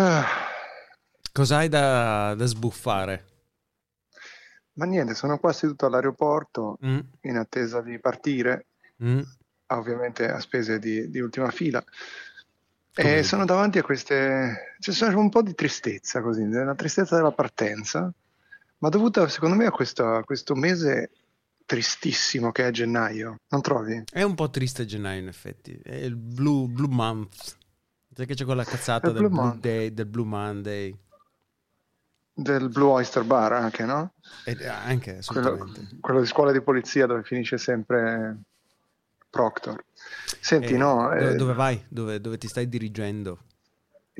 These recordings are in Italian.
Ah, Cos'hai da, da sbuffare? ma niente, sono qua seduto all'aeroporto Mm, in attesa di partire, mm. ovviamente a spese di, di ultima fila. Come- E sono davanti a queste... C'è c'è un po' di tristezza così, la tristezza della partenza, ma dovuta secondo me a questo, a questo mese tristissimo che è gennaio, non trovi? È un po' triste gennaio, in effetti. È il Blue, blue Month. Sai che c'è quella cazzata del Blue Blue. Day, del Blue Monday. Del Blue Oyster Bar anche, no? Ed anche, Quello, quello di scuola di polizia dove finisce sempre Proctor. Senti, E no, dove, eh, dove vai? Dove, dove ti stai dirigendo?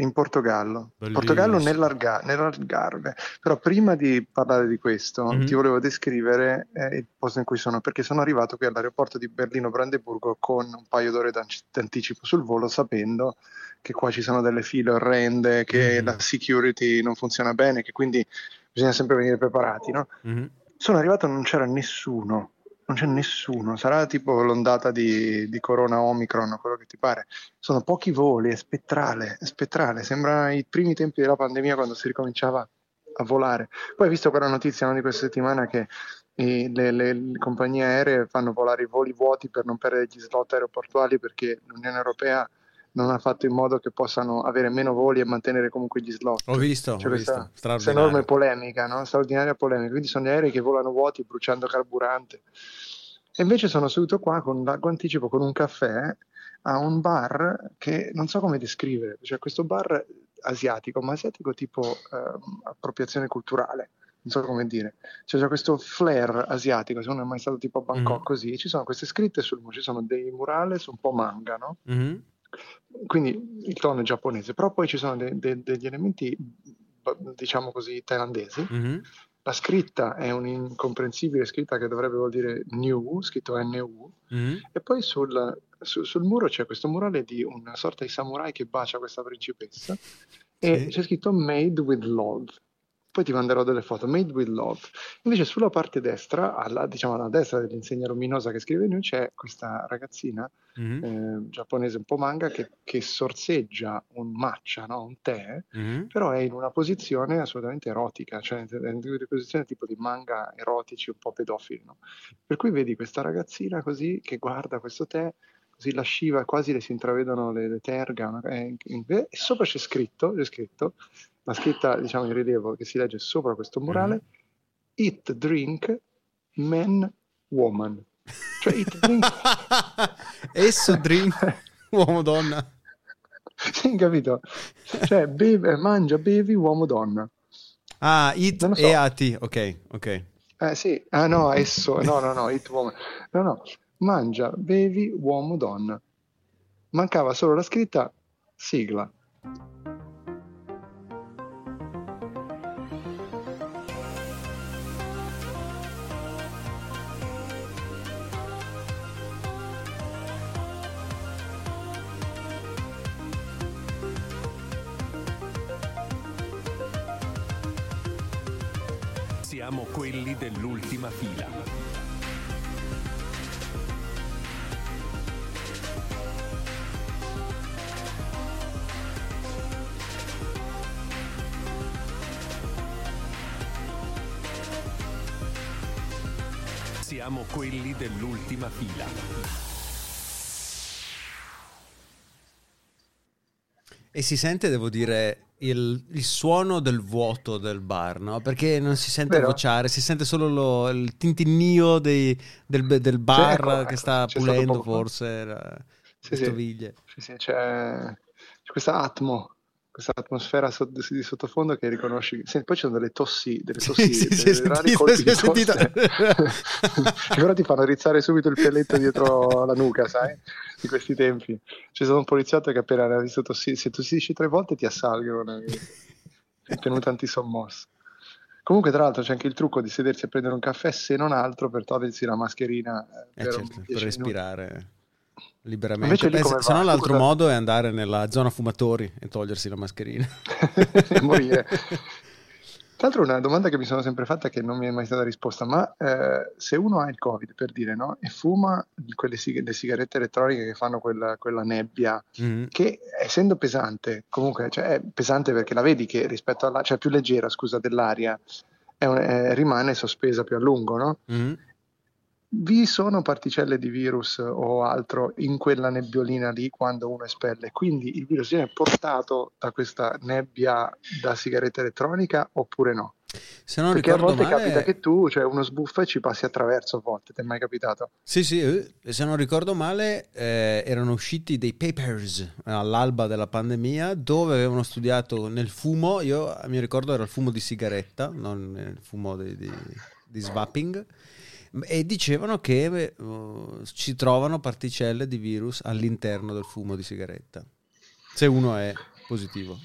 In Portogallo. Bellissimo. Portogallo nell'Alga- nell'Algarve. Però prima di parlare di questo, Mhm. ti volevo descrivere eh, il posto in cui sono, perché sono arrivato qui all'aeroporto di Berlino-Brandeburgo con un paio d'ore d'an- d'anticipo sul volo, sapendo che qua ci sono delle file orrende, che Mhm. la security non funziona bene, che quindi bisogna sempre venire preparati, no? Mhm. Sono arrivato e non c'era nessuno, non c'è nessuno, sarà tipo l'ondata di, di Corona Omicron, quello che ti pare. Sono pochi voli, è spettrale, è spettrale, sembra i primi tempi della pandemia quando si ricominciava a volare. Poi hai visto quella notizia no, di questa settimana che le, le- le compagnie aeree fanno volare i voli vuoti per non perdere gli slot aeroportuali perché l'Unione Europea non ha fatto in modo che possano avere meno voli e mantenere comunque gli slot. Ho visto, C'è ho questa, visto. questa enorme polemica, no? straordinaria polemica. Quindi sono gli aerei che volano vuoti bruciando carburante. E invece sono seduto qua con largo anticipo, con un caffè, a un bar che non so come descrivere. Cioè questo bar asiatico, ma asiatico tipo ehm, appropriazione culturale. Non so come dire, Cioè, c'è questo flair asiatico. Se uno è mai stato tipo a Bangkok, Mhm. così ci sono queste scritte sul muro, ci sono dei murales un po' manga, no? Mhm. Quindi il tono è giapponese, però poi ci sono de- de- degli elementi, diciamo così, thailandesi. Mhm. La scritta è un'incomprensibile scritta che dovrebbe vuol dire new, scritto NU, Mhm. e poi sul, su- sul muro c'è questo murale di una sorta di samurai che bacia questa principessa e Sì. c'è scritto Made with Love. Poi ti manderò delle foto, Made with Love. Invece sulla parte destra, alla, diciamo alla destra dell'insegna luminosa che scrive New, c'è questa ragazzina Mhm. eh, giapponese un po' manga che, che sorseggia un matcha, no? un tè, Mhm. però è in una posizione assolutamente erotica, cioè è in una posizione tipo di manga erotici un po' pedofili. no? Per cui vedi questa ragazzina così che guarda questo tè, così lasciva, quasi le si intravedono le, le terga, una- e, sopra c'è scritto, c'è scritto, la scritta diciamo in rilievo che si legge sopra questo murale, eat, drink, man, woman. Cioè eat, drink... Esso drink uomo donna. Sì, capito? Cioè, beve, mangia, bevi, uomo, donna. Ah, it so. e AT. Ok, ok. Eh sì, ah no, esso, no, no, no, it woman. No, no, mangia, bevi, uomo, donna. Mancava solo la scritta sigla. Dell'ultima fila. E si sente, devo dire, il, il suono del vuoto del bar, no? Perché non si sente Vero? vociare, si sente solo lo- il tintinnio dei- del, del bar ecco, che ecco, sta stato pulendo forse la- Sì, le sì. stoviglie. Sì, sì, c'è, c'è questa atmo, questa atmosfera di sottofondo che riconosci. Sì, poi ci sono delle tossi, delle Sì, tossi, sì, sì, ho rari sentito, colpi sì, che però ti fanno rizzare subito il pelletto dietro la nuca, sai? Di questi tempi. C'è stato un poliziotto che appena aveva visto tossire, se tossisci tre volte ti assalgono, è tenuto antisommosso. Comunque, tra l'altro, c'è anche il trucco di sedersi a prendere un caffè, se non altro per togliersi la mascherina Eh per certo, per 10 minuti. respirare liberamente. Beh, se no l'altro Scusa. modo è andare nella zona fumatori e togliersi la mascherina. e morire. Tra l'altro una domanda che mi sono sempre fatta che non mi è mai stata risposta, ma eh, se uno ha il Covid, per dire, no? E fuma quelle sig- le sigarette elettroniche che fanno quella, quella nebbia, Mhm. che essendo pesante, comunque cioè, è pesante perché la vedi che rispetto alla, cioè più leggera, scusa, dell'aria, è un- eh, rimane sospesa più a lungo, no? Mhm. Vi sono particelle di virus o altro in quella nebbiolina lì quando uno espelle, quindi il virus viene portato da questa nebbia da sigaretta elettronica oppure no? Se non Perché a volte male, capita che tu, cioè uno sbuffa e ci passi attraverso a volte, ti è mai capitato? Sì, sì, eh, se non ricordo male, eh, erano usciti dei papers eh, all'alba della pandemia dove avevano studiato nel fumo, io mi ricordo era il fumo di sigaretta, non il fumo di, di, di swapping, e dicevano che eh, ci trovano particelle di virus all'interno del fumo di sigaretta, se uno è positivo.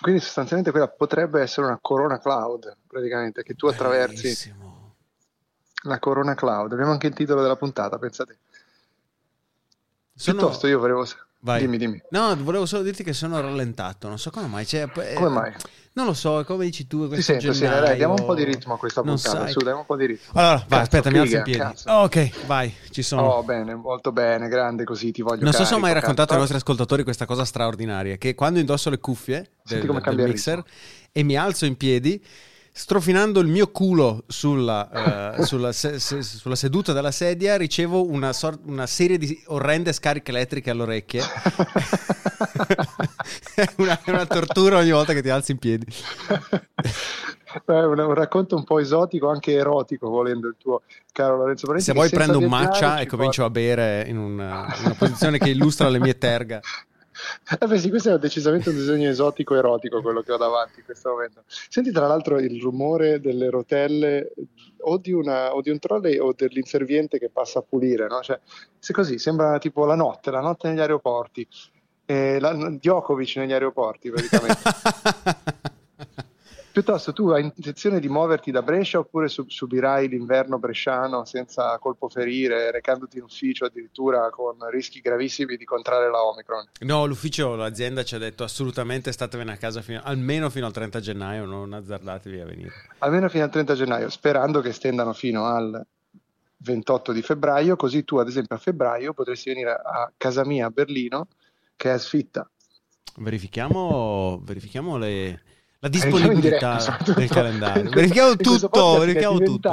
Quindi sostanzialmente quella potrebbe essere una corona cloud, praticamente, che tu attraversi Bellissimo. la corona cloud. Abbiamo anche il titolo della puntata, pensate. Sono- Piuttosto io volevo... Vai. Dimmi, dimmi. No, volevo solo dirti che sono rallentato, non so come mai. cioè, eh, Come mai? Non lo so, come dici tu, Ti sento, sì, dai, diamo un po' di ritmo a questa puntata, su, diamo un po' di ritmo. Allora, vai, Cazzo, aspetta, mi alzo in figa, piedi. cazzo. ok, vai, ci sono. Oh, bene, molto bene, grande così, ti voglio non so se ho carico, mai raccontato cazzo. ai nostri ascoltatori questa cosa straordinaria, che quando indosso le cuffie del, del mixer e mi alzo in piedi, strofinando il mio culo sulla, eh, sulla se- se- sulla seduta della sedia, ricevo una, sor- una serie di orrende scariche elettriche alle orecchie. è, una, una tortura ogni volta che ti alzi in piedi. È un, un racconto un po' esotico, anche erotico, volendo il tuo caro Lorenzo Parenti. Se senza prendo un matcha e comincio porta- a bere in una, in una posizione che illustra le mie terga. Eh beh, sì, questo è decisamente un disegno esotico erotico quello che ho davanti in questo momento. Senti tra l'altro il rumore delle rotelle o di, una, o di un trolley o dell'inserviente che passa a pulire, no? Cioè, se così sembra tipo la notte, la notte negli aeroporti, eh, la, Djokovic negli aeroporti praticamente. Piuttosto tu hai intenzione di muoverti da Brescia oppure su- subirai l'inverno bresciano senza colpo ferire, recandoti in ufficio addirittura con rischi gravissimi di contrarre la Omicron? No, l'ufficio, l'azienda ci ha detto assolutamente statevene a casa fino- almeno fino al 30 gennaio, non azzardatevi a venire. almeno fino al 30 gennaio, sperando che stendano fino al 28 di febbraio, così tu ad esempio a febbraio potresti venire a casa mia a Berlino, che è sfitta. Verifichiamo, verifichiamo le- la in disponibilità soprattutto. del calendario. Verifichiamo tutto, verifichiamo tutto.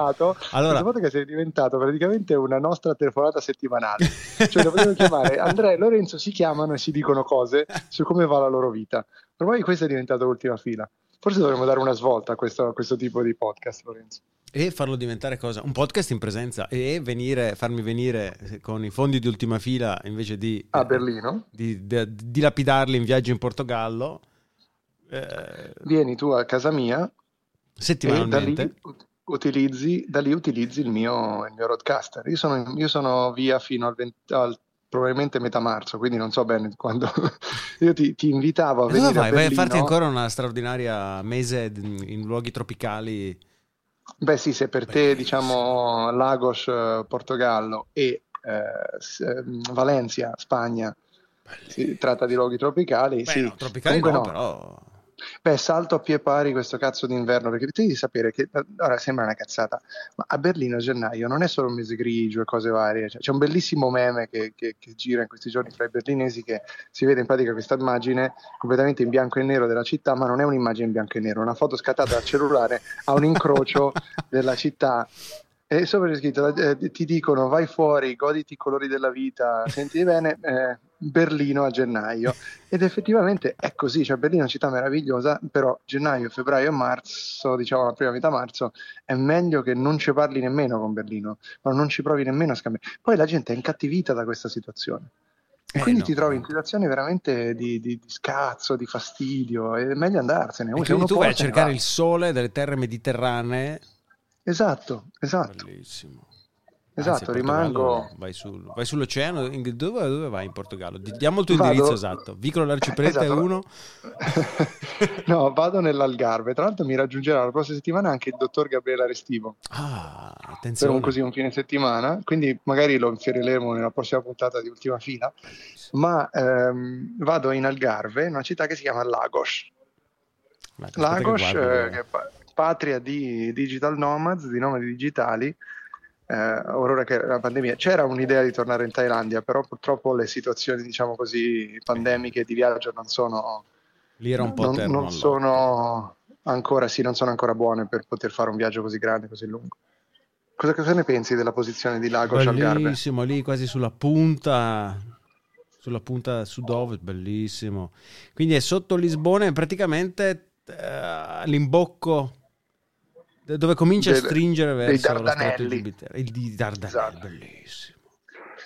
Allora, Allora, che sei diventato praticamente una nostra telefonata settimanale. Cioè, lo chiamare Andrea e Lorenzo si chiamano e si dicono cose su come va la loro vita. Ormai questo è diventato l'ultima fila. Forse dovremmo dare una svolta a questo, a questo tipo di podcast, Lorenzo. e farlo diventare cosa? Un podcast in presenza e venire, farmi venire con i fondi di ultima fila invece di, A Berlino. di, di- di dilapidarli in viaggio in Portogallo. Eh, Vieni tu a casa mia e da settimanalmente. lì ut- utilizzi, da lì utilizzi il mio, il mio roadcaster. Io sono, io sono via fino al, 20 al probabilmente metà marzo, quindi non so bene quando. io ti, ti invitavo a E dove venire vai? a Vai a farti ancora una straordinaria mese in luoghi tropicali. Beh, sì, se per te, diciamo, Lagos, Portogallo e eh, ehm, Valencia, Spagna, si tratta di luoghi tropicali, Beh, sì. no, tropicali Comunque no, no. però. Beh, salto a pie pari questo cazzo d'inverno, perché devi sapere che, ora sembra una cazzata, ma a Berlino a gennaio non è solo un mese grigio e cose varie, cioè, c'è un bellissimo meme che, che- che gira in questi giorni fra i berlinesi che si vede in pratica questa immagine completamente in bianco e nero della città, ma non è un'immagine in bianco e nero, è una foto scattata dal cellulare a un incrocio della città. E sopra c'è scritto, eh, ti dicono vai fuori, goditi i colori della vita, senti bene, eh, Berlino a gennaio. Ed effettivamente è così, cioè Berlino è una città meravigliosa, però gennaio, febbraio e marzo, diciamo la prima metà marzo, è meglio che non ci parli nemmeno con Berlino, ma non ci provi nemmeno a scambiare. Poi la gente è incattivita da questa situazione. E Eh, quindi no. ti trovi in situazioni veramente di, di- di scazzo, di fastidio, è meglio andarsene. E Se quindi tu vai a cercare va. il sole delle terre mediterranee. Esatto, esatto. Bellissimo. Esatto, Anzi, rimango- Vai, sul- vai sull'oceano. in- Dove, dove vai in Portogallo? Di- Diamo il tuo Vado- indirizzo esatto. Vicolo l'Arciprete Esatto. 1. no, vado nell'Algarve. Tra l'altro mi raggiungerà la prossima settimana anche il dottor Gabriele Restivo Ah, per attenzione. un, così un fine settimana, quindi magari lo inseriremo nella prossima puntata di Ultima Fila. Ma ehm, vado in Algarve, in una città che si chiama Lagos. Vai, aspetta che Lagos, guardo. eh, che, patria di digital nomads, di nomadi digitali, eh, ora che la pandemia. C'era un'idea di tornare in Thailandia, però purtroppo le situazioni, diciamo così, pandemiche di viaggio non sono... Lì era un po' non, non sono ancora, sì, non sono ancora buone per poter fare un viaggio così grande, così lungo. Cosa, cosa ne pensi della posizione di Lagos Algarve? Bellissimo, lì quasi sulla punta, sulla punta sud-ovest, bellissimo. Quindi è sotto Lisbona, è praticamente eh, all'imbocco dove comincia Del- a stringere verso lo stretto di Gibilterra. Il di Dardanelli, Esatto. bellissimo.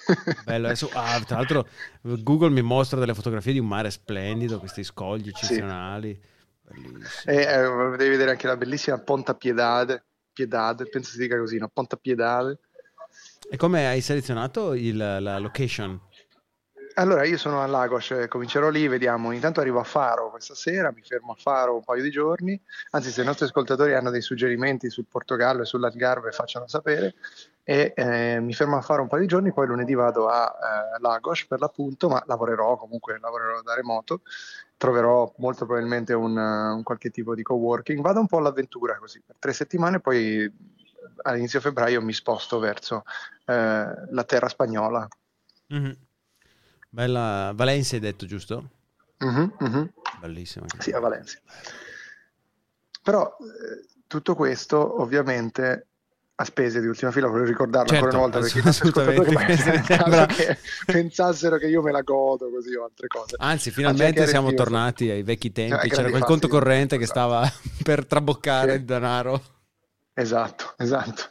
Bello, adesso, ah, tra l'altro Google mi mostra delle fotografie di un mare splendido, questi scogli eccezionali. Bellissimo. E eh, devi vedere anche la bellissima Ponta Piedade, Piedade, penso si dica così, no? Ponta Piedade. E come hai selezionato il- la location? Allora, io sono a Lagos, eh, comincerò lì, vediamo. Intanto arrivo a Faro questa sera, mi fermo a Faro un paio di giorni. Anzi, se i nostri ascoltatori hanno dei suggerimenti sul Portogallo e sull'Algarve, facciano sapere. E eh, mi fermo a Faro un paio di giorni, poi lunedì vado a eh, Lagos per l'appunto, ma lavorerò comunque, lavorerò da remoto. Troverò molto probabilmente un, eh, un qualche tipo di coworking. Vado un po' all'avventura così, per tre settimane, poi all'inizio febbraio mi sposto verso eh, la terra spagnola. Mhm. Bella Valencia hai detto, giusto? Mhm, mhm. Bellissima. Sì, a. Valencia. Però eh, tutto questo ovviamente a spese di ultima fila, voglio ricordarlo Certo, ancora una volta perché assolutamente. Sembra- che pensassero che io me la godo così o altre cose. Anzi, finalmente siamo Retiro, tornati ai vecchi tempi. Eh, C'era quel fatti. conto corrente che Esatto. stava per traboccare Sì. il denaro. Esatto, esatto.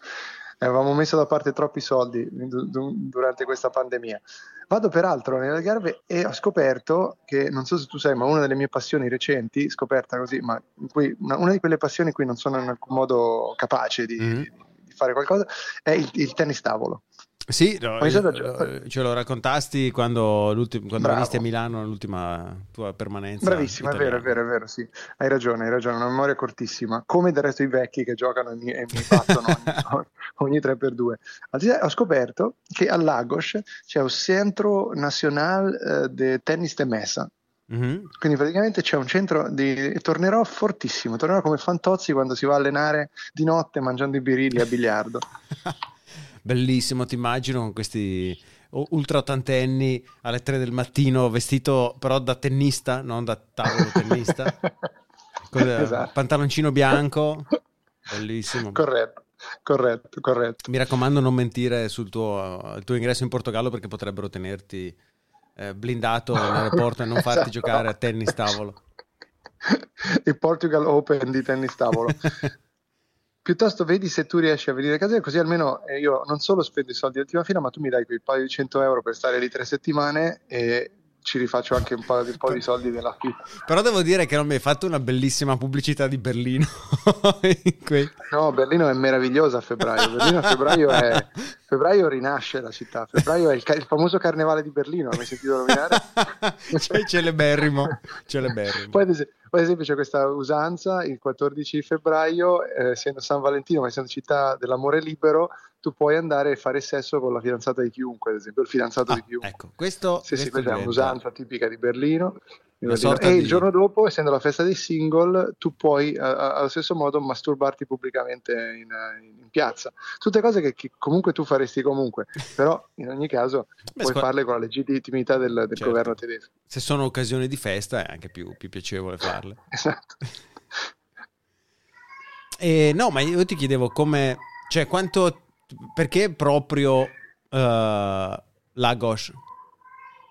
Avevamo messo da parte troppi soldi du- du- durante questa pandemia. Vado peraltro nell'Algarve e ho scoperto che, non so se tu sai, ma una delle mie passioni recenti, scoperta così, ma cui- una, una di quelle passioni in cui non sono in alcun modo capace di, Mhm. di fare qualcosa, è il, il tennis tavolo. Sì, no, sono- eh, ce lo raccontasti quando, quando venisti a Milano, l'ultima tua permanenza. Bravissimo, è vero, è vero, è vero, sì. Hai ragione, hai ragione, una memoria cortissima, come del resto i vecchi che giocano e mi, e mi battono ogni, ogni 3x2. Al di là- Ho scoperto che a Lagos c'è un Centro Nacional eh, de Tennis de Mesa, Mhm. quindi praticamente c'è un centro di... tornerò fortissimo, tornerò come Fantozzi quando si va a allenare di notte mangiando i birilli a biliardo. Bellissimo, ti immagino con questi ultra ottantenni alle 3 del mattino, vestito però da tennista, non da tavolo tennista, con il Esatto. pantaloncino bianco, bellissimo. corretto, corretto, corretto. Mi raccomando non mentire sul tuo, tuo ingresso in Portogallo perché potrebbero tenerti eh, blindato all'aeroporto e non farti Esatto. giocare a tennis tavolo. il Portugal Open di tennis tavolo. Piuttosto vedi se tu riesci a venire a casa, così almeno eh, io non solo spendo i soldi di ultima fila, ma tu mi dai quei paio di 100 euro per stare lì tre settimane e ci rifaccio anche un po', di, un po' di soldi dell'affitto. Però devo dire che non mi hai fatto una bellissima pubblicità di Berlino. in quei- No, Berlino è meravigliosa a febbraio. Berlino a febbraio, è, febbraio rinasce la città. Febbraio è il, ca- il famoso carnevale di Berlino, hai mai sentito nominare? Cioè, celeberrimo, celeberrimo. Poi ad, esempio, ad esempio c'è questa usanza il 14 febbraio, eh, essendo San Valentino, ma essendo città dell'amore libero, tu puoi andare e fare sesso con la fidanzata di chiunque, ad esempio il fidanzato Ah, di chiunque. ecco, questo, Sì, sì, questo questa è un'usanza tipica di Berlino. E il giorno dopo, essendo la festa dei single, tu puoi eh, allo stesso modo masturbarti pubblicamente in, in piazza. Tutte cose che, che comunque tu faresti comunque, però in ogni caso Beh, puoi scu- farle con la legittimità del, del Certo. governo tedesco. Se sono occasioni di festa è anche più, più piacevole farle. Esatto. E no, ma io ti chiedevo come, cioè quanto, perché proprio eh, Lagos?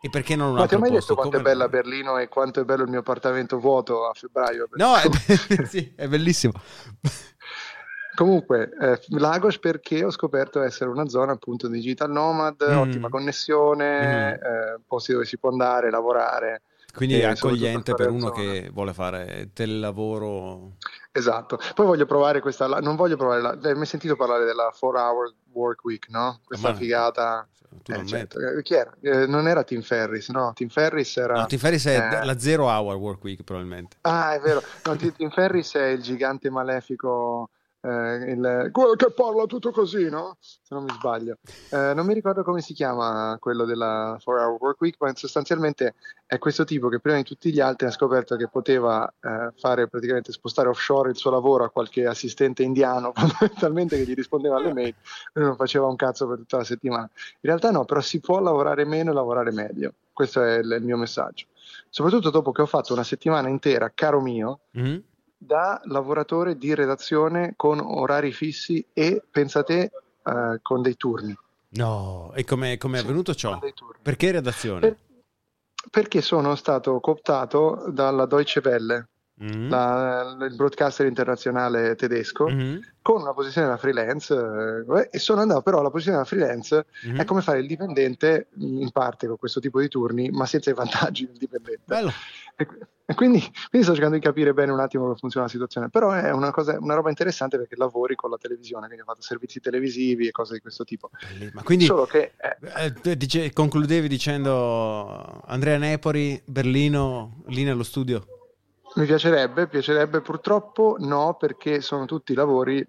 E perché non Ma ti ho mai posto? detto quanto è Come- bella Berlino e quanto è bello il mio appartamento vuoto a febbraio? No, è, sì, è bellissimo. Comunque, eh, Lagos perché ho scoperto essere una zona appunto digital nomad, Mm. ottima connessione, eh, posti dove si può andare, lavorare. Quindi è accogliente per uno che vuole fare telelavoro. Esatto. Poi voglio provare questa, non voglio provare, la, hai mai sentito parlare della 4 hour work week, no? Questa Ma- figata. Tu Eh, non certo. Eh, Chi era? Eh, non era Tim Ferris, no? Tim Ferris era... No, Tim Ferriss è eh, la zero hour work week probabilmente. Ah, è vero. No, Tim Ferris è il gigante malefico eh, il, quello che parla tutto così, no? Se non mi sbaglio. Eh, non mi ricordo come si chiama quello della 4-Hour Work Week, ma sostanzialmente è questo tipo che prima di tutti gli altri ha scoperto che poteva eh, fare praticamente spostare offshore il suo lavoro a qualche assistente indiano, fondamentalmente che gli rispondeva alle mail, e non faceva un cazzo per tutta la settimana. In realtà no, però si può lavorare meno e lavorare meglio. Questo è il, il mio messaggio. Soprattutto dopo che ho fatto una settimana intera, caro mio, mm-hmm da lavoratore di redazione con orari fissi e, pensate, uh, con dei turni. No, e come è avvenuto ciò? Perché redazione? Per, perché sono stato cooptato dalla Deutsche Welle, mm-hmm. la, il broadcaster internazionale tedesco, mm-hmm. con una posizione da freelance eh, e sono andato però alla posizione da freelance mm-hmm. è come fare il dipendente in parte con questo tipo di turni, ma senza i vantaggi del dipendente. Bello. E, e quindi, quindi, sto cercando di capire bene un attimo come funziona la situazione, però è una, cosa, una roba interessante perché lavori con la televisione, quindi ho fatto servizi televisivi e cose di questo tipo. Ma quindi Solo che, eh, eh, dice, concludevi dicendo Andrea Nepori, Berlino, lì nello studio? Mi piacerebbe, piacerebbe purtroppo no perché sono tutti lavori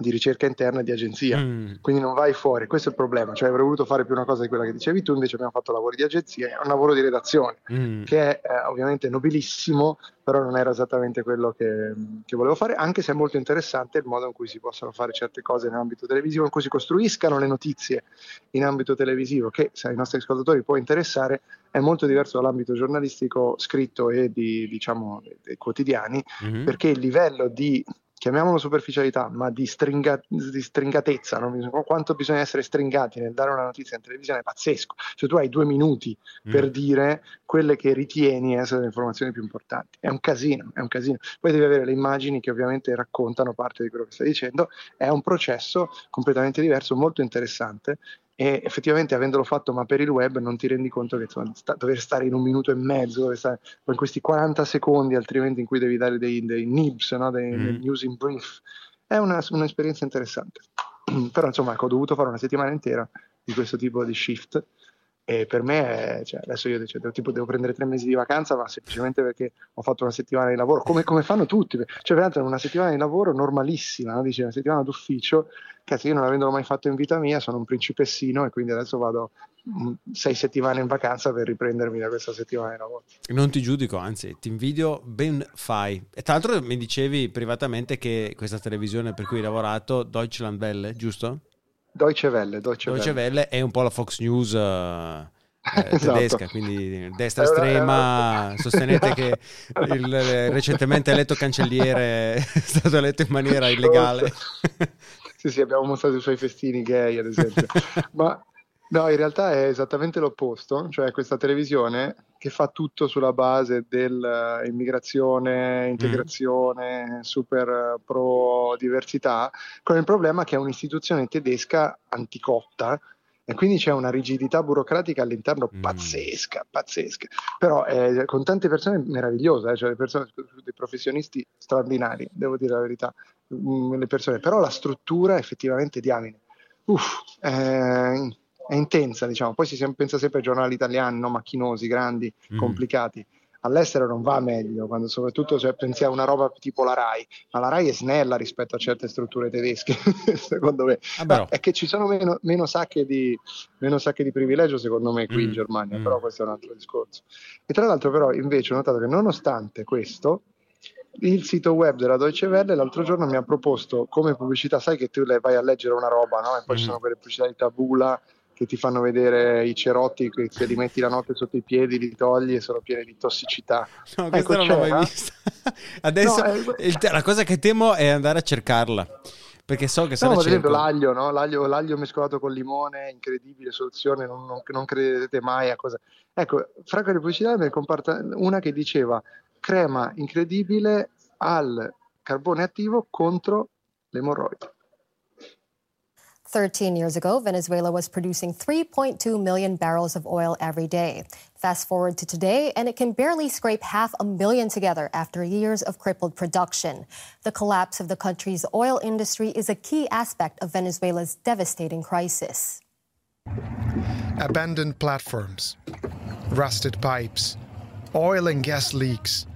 di ricerca interna e di agenzia, mm. quindi non vai fuori, questo è il problema, cioè avrei voluto fare più una cosa di quella che dicevi tu, invece abbiamo fatto lavori di agenzia, è un lavoro di redazione, mm. che è eh, ovviamente nobilissimo, però non era esattamente quello che, che, volevo fare, anche se è molto interessante il modo in cui si possono fare certe cose in ambito televisivo, in cui si costruiscano le notizie in ambito televisivo, che se ai nostri ascoltatori può interessare, è molto diverso dall'ambito giornalistico scritto e di, diciamo, dei quotidiani, mm-hmm. perché il livello di chiamiamolo superficialità, ma di, stringa, di stringatezza, no? quanto bisogna essere stringati nel dare una notizia in televisione è pazzesco. Cioè tu hai due minuti mm. per dire quelle che ritieni essere le informazioni più importanti. È un casino, è un casino. Poi devi avere le immagini che ovviamente raccontano parte di quello che stai dicendo. È un processo completamente diverso, molto interessante e effettivamente avendolo fatto ma per il web non ti rendi conto che insomma, sta, dover stare in un minuto e mezzo stare, in questi 40 secondi altrimenti in cui devi dare dei, dei nibs no? dei, mm. dei, news in brief è una, un'esperienza interessante però insomma ecco, ho dovuto fare una settimana intera di questo tipo di shift e per me, cioè, adesso io cioè, tipo, devo prendere tre mesi di vacanza, ma semplicemente perché ho fatto una settimana di lavoro, come, come fanno tutti. Cioè, veramente una settimana di lavoro normalissima, no? Dici, una settimana d'ufficio, cazzo, io non avendolo mai fatto in vita mia, sono un principessino e quindi adesso vado mm, sei settimane in vacanza per riprendermi da questa settimana di lavoro. Non ti giudico, anzi, ti invidio, ben fai. E tra l'altro mi dicevi privatamente che questa televisione per cui hai lavorato, Deutschland Welle, giusto? Deutsche Welle, Deutsche, Deutsche Welle. è un po' la Fox News eh, tedesca, esatto. quindi destra estrema. Sostenete che il recentemente eletto cancelliere è stato eletto in maniera illegale. sì, sì, abbiamo mostrato i suoi festini gay, ad esempio. Ma no, in realtà è esattamente l'opposto, cioè questa televisione che fa tutto sulla base dell'immigrazione, mm. integrazione, mm. super pro diversità, con il problema che è un'istituzione tedesca anticotta e quindi c'è una rigidità burocratica all'interno mm. pazzesca, pazzesca. Però eh, con tante persone meravigliose, eh, cioè persone, dei professionisti straordinari, devo dire la verità, mm, le persone. Però la struttura effettivamente diamine. Uff, eh, è intensa, diciamo. Poi si pensa sempre ai giornali italiani, no? macchinosi, grandi, mm. complicati. All'estero non va meglio, quando soprattutto cioè, pensi a una roba tipo la RAI, ma la RAI è snella rispetto a certe strutture tedesche, secondo me. Ah, è che ci sono meno, meno, sacche di, meno, sacche di, privilegio, secondo me, qui mm. in Germania, mm. però questo è un altro discorso. E tra l'altro, però, invece ho notato che nonostante questo, il sito web della Deutsche Welle l'altro giorno mi ha proposto come pubblicità, sai che tu vai a leggere una roba, no? E poi mm. ci sono quelle pubblicità di tabula che ti fanno vedere i cerotti che, che li metti la notte sotto i piedi, li togli e sono pieni di tossicità. No, ecco, questa non l'ho mai vista. Adesso no, eh, il, la cosa che temo è andare a cercarla. Perché so che sarà no, esempio l'aglio, no? l'aglio, l'aglio, mescolato con limone, incredibile soluzione, non, non, non credete mai a cosa. Ecco, fra quelle pubblicità è comparta una che diceva crema incredibile al carbone attivo contro l'emorroide. 13 years ago, Venezuela was producing 3.2 million barrels of oil every day. Fast forward to today, and it can barely scrape half a million together after years of crippled production. The collapse of the country's oil industry is a key aspect of Venezuela's devastating crisis. Abandoned platforms, rusted pipes, oil and gas leaks.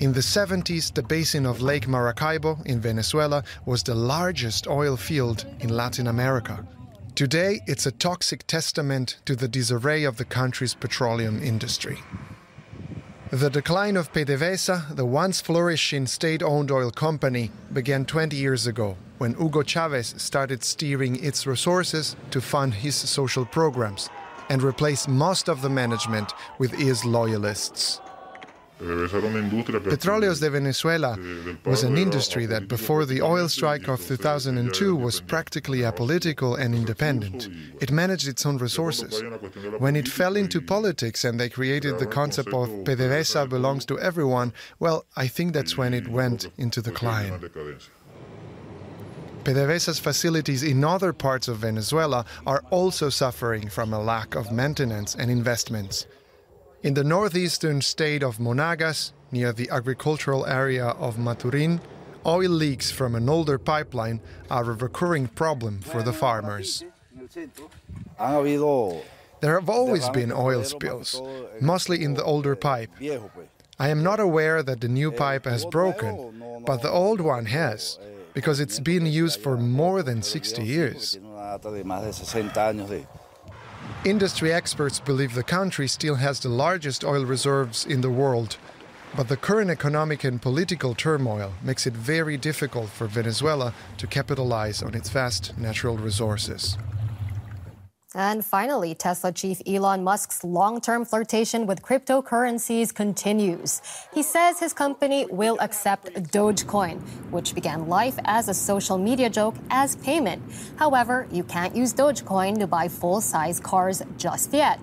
In the 70s, the basin of Lake Maracaibo in Venezuela was the largest oil field in Latin America. Today, it's a toxic testament to the disarray of the country's petroleum industry. The decline of PDVSA, the once flourishing state owned oil company, began 20 years ago when Hugo Chavez started steering its resources to fund his social programs and replace most of the management with his loyalists. Petróleos de Venezuela was an industry that before the oil strike of 2002 was practically apolitical and independent. It managed its own resources. When it fell into politics and they created the concept of PDVSA belongs to everyone, well, I think that's when it went into decline. PDVSA's facilities in other parts of Venezuela are also suffering from a lack of maintenance and investments. In the northeastern state of Monagas, near the agricultural area of Maturin, oil leaks from an older pipeline are a recurring problem for the farmers. There have always been oil spills, mostly in the older pipe. I am not aware that the new pipe has broken, but the old one has, because it's been used for more than 60 years. Industry experts believe the country still has the largest oil reserves in the world, but the current economic and political turmoil makes it very difficult for Venezuela to capitalize on its vast natural resources. And finally, Tesla chief Elon Musk's long term flirtation with cryptocurrencies continues. He says his company will accept Dogecoin, which began life as a social media joke, as payment. However, you can't use Dogecoin to buy full size cars just yet.